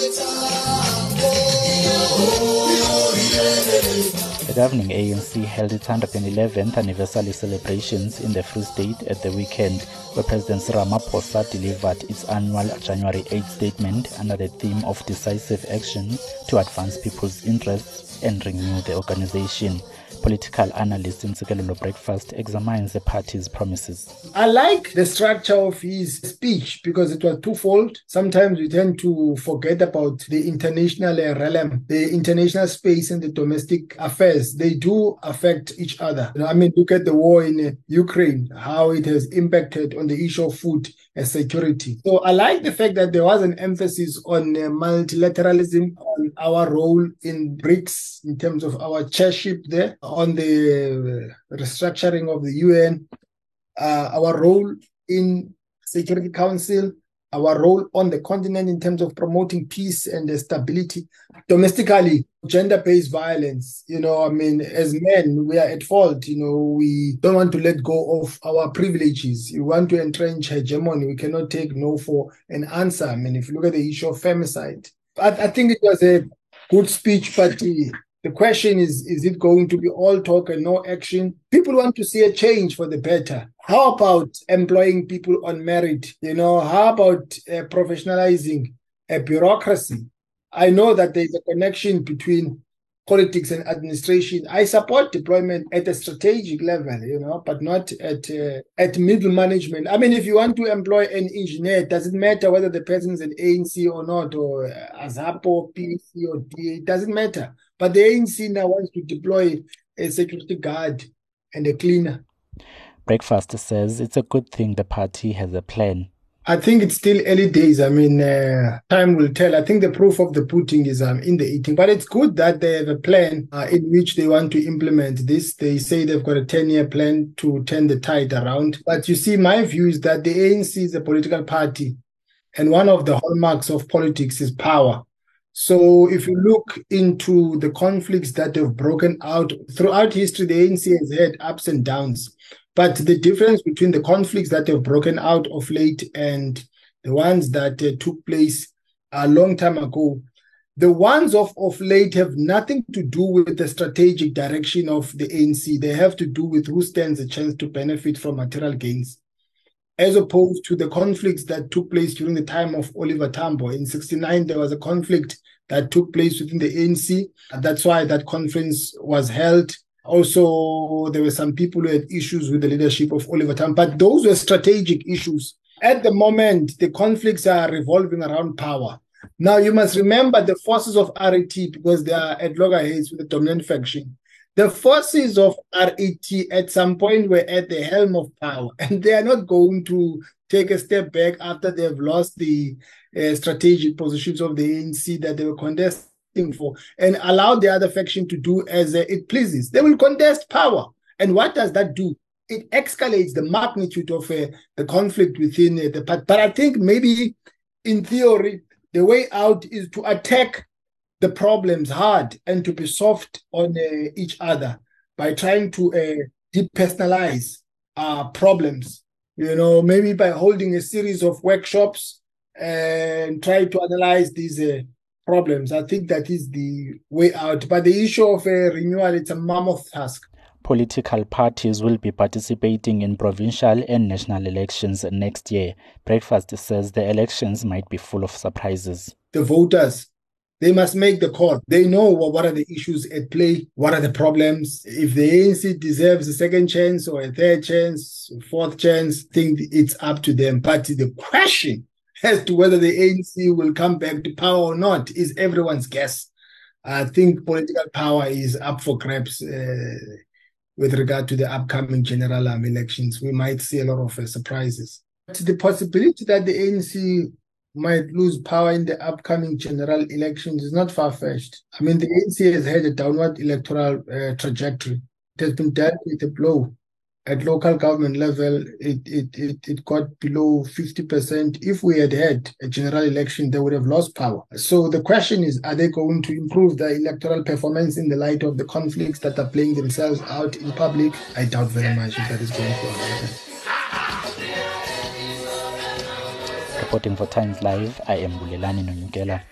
The governing ANC held its 111th anniversary celebrations in the Free State at the weekend, where President Ramaphosa delivered its annual January 8 statement under the theme of decisive action to advance people's interests and renew the organization. Political analyst in Ntsikelelo Breakfast examines the party's promises. I like the structure of his speech because it was twofold. Sometimes we tend to forget about the international realm, the international space, and the domestic affairs. They do affect each other. I mean, look at the war in Ukraine, how it has impacted on the issue of food and security. So I like the fact that there was an emphasis on multilateralism, on our role in BRICS in terms of our chairship there on the restructuring of the UN, uh, our role in Security Council, our role on the continent in terms of promoting peace and stability. Domestically, gender-based violence, you know, I mean, as men, we are at fault. You know, we don't want to let go of our privileges. We want to entrench hegemony. We cannot take no for an answer. I mean, if you look at the issue of femicide, I, I think it was a good speech, but the question is, is it going to be all talk and no action? People want to see a change for the better. How about employing people on merit? You know, how about uh, professionalizing a bureaucracy? I know that there's a connection between politics and administration. I support deployment at a strategic level, you know, but not at uh, at middle management. I mean, if you want to employ an engineer, does it matter whether the person is an ANC or not, or AZAPO, PAC, or DA? It doesn't matter. But the ANC now wants to deploy a security guard and a cleaner. Breakfast says it's a good thing the party has a plan. I think it's still early days. I mean, uh, time will tell. I think the proof of the pudding is um, in the eating. But it's good that they have a plan uh, in which they want to implement this. They say they've got a 10 year plan to turn the tide around. But you see, my view is that the ANC is a political party. And one of the hallmarks of politics is power. So if you look into the conflicts that have broken out throughout history, the ANC has had ups and downs. But the difference between the conflicts that have broken out of late and the ones that uh, took place a long time ago, the ones of, of late have nothing to do with the strategic direction of the ANC. They have to do with who stands a chance to benefit from material gains as opposed to the conflicts that took place during the time of Oliver Tambo. In 69, there was a conflict that took place within the ANC. That's why that conference was held. Also, there were some people who had issues with the leadership of Oliver Tambo, but those were strategic issues. At the moment, the conflicts are revolving around power. Now, you must remember the forces of RET because they are at loggerheads with the dominant faction. The forces of RET at some point were at the helm of power, and they are not going to take a step back after they've lost the uh, strategic positions of the ANC that they were contesting for and allow the other faction to do as uh, it pleases. They will contest power. And what does that do? It escalates the magnitude of uh, the conflict within uh, the party. But I think maybe in theory, the way out is to attack the problems hard and to be soft on uh, each other by trying to uh, depersonalize uh, problems. You know, maybe by holding a series of workshops and try to analyze these uh, problems. I think that is the way out. But the issue of uh, renewal, it's a mammoth task. Political parties will be participating in provincial and national elections next year. Breakfast says the elections might be full of surprises. The voters they must make the call. They know what, what are the issues at play, what are the problems. If the ANC deserves a second chance or a third chance, fourth chance, think it's up to them. But the question as to whether the ANC will come back to power or not is everyone's guess. I think political power is up for grabs uh, with regard to the upcoming general elections. We might see a lot of uh, surprises. But the possibility that the ANC might lose power in the upcoming general elections is not far fetched. I mean, the ANC has had a downward electoral uh, trajectory. It has been dealt with a blow. At local government level, it, it, it, it got below 50%. If we had had a general election, they would have lost power. So the question is are they going to improve their electoral performance in the light of the conflicts that are playing themselves out in public? I doubt very much if that is going to happen. Reporting for Times Live, I am Bulelani Nonyukela.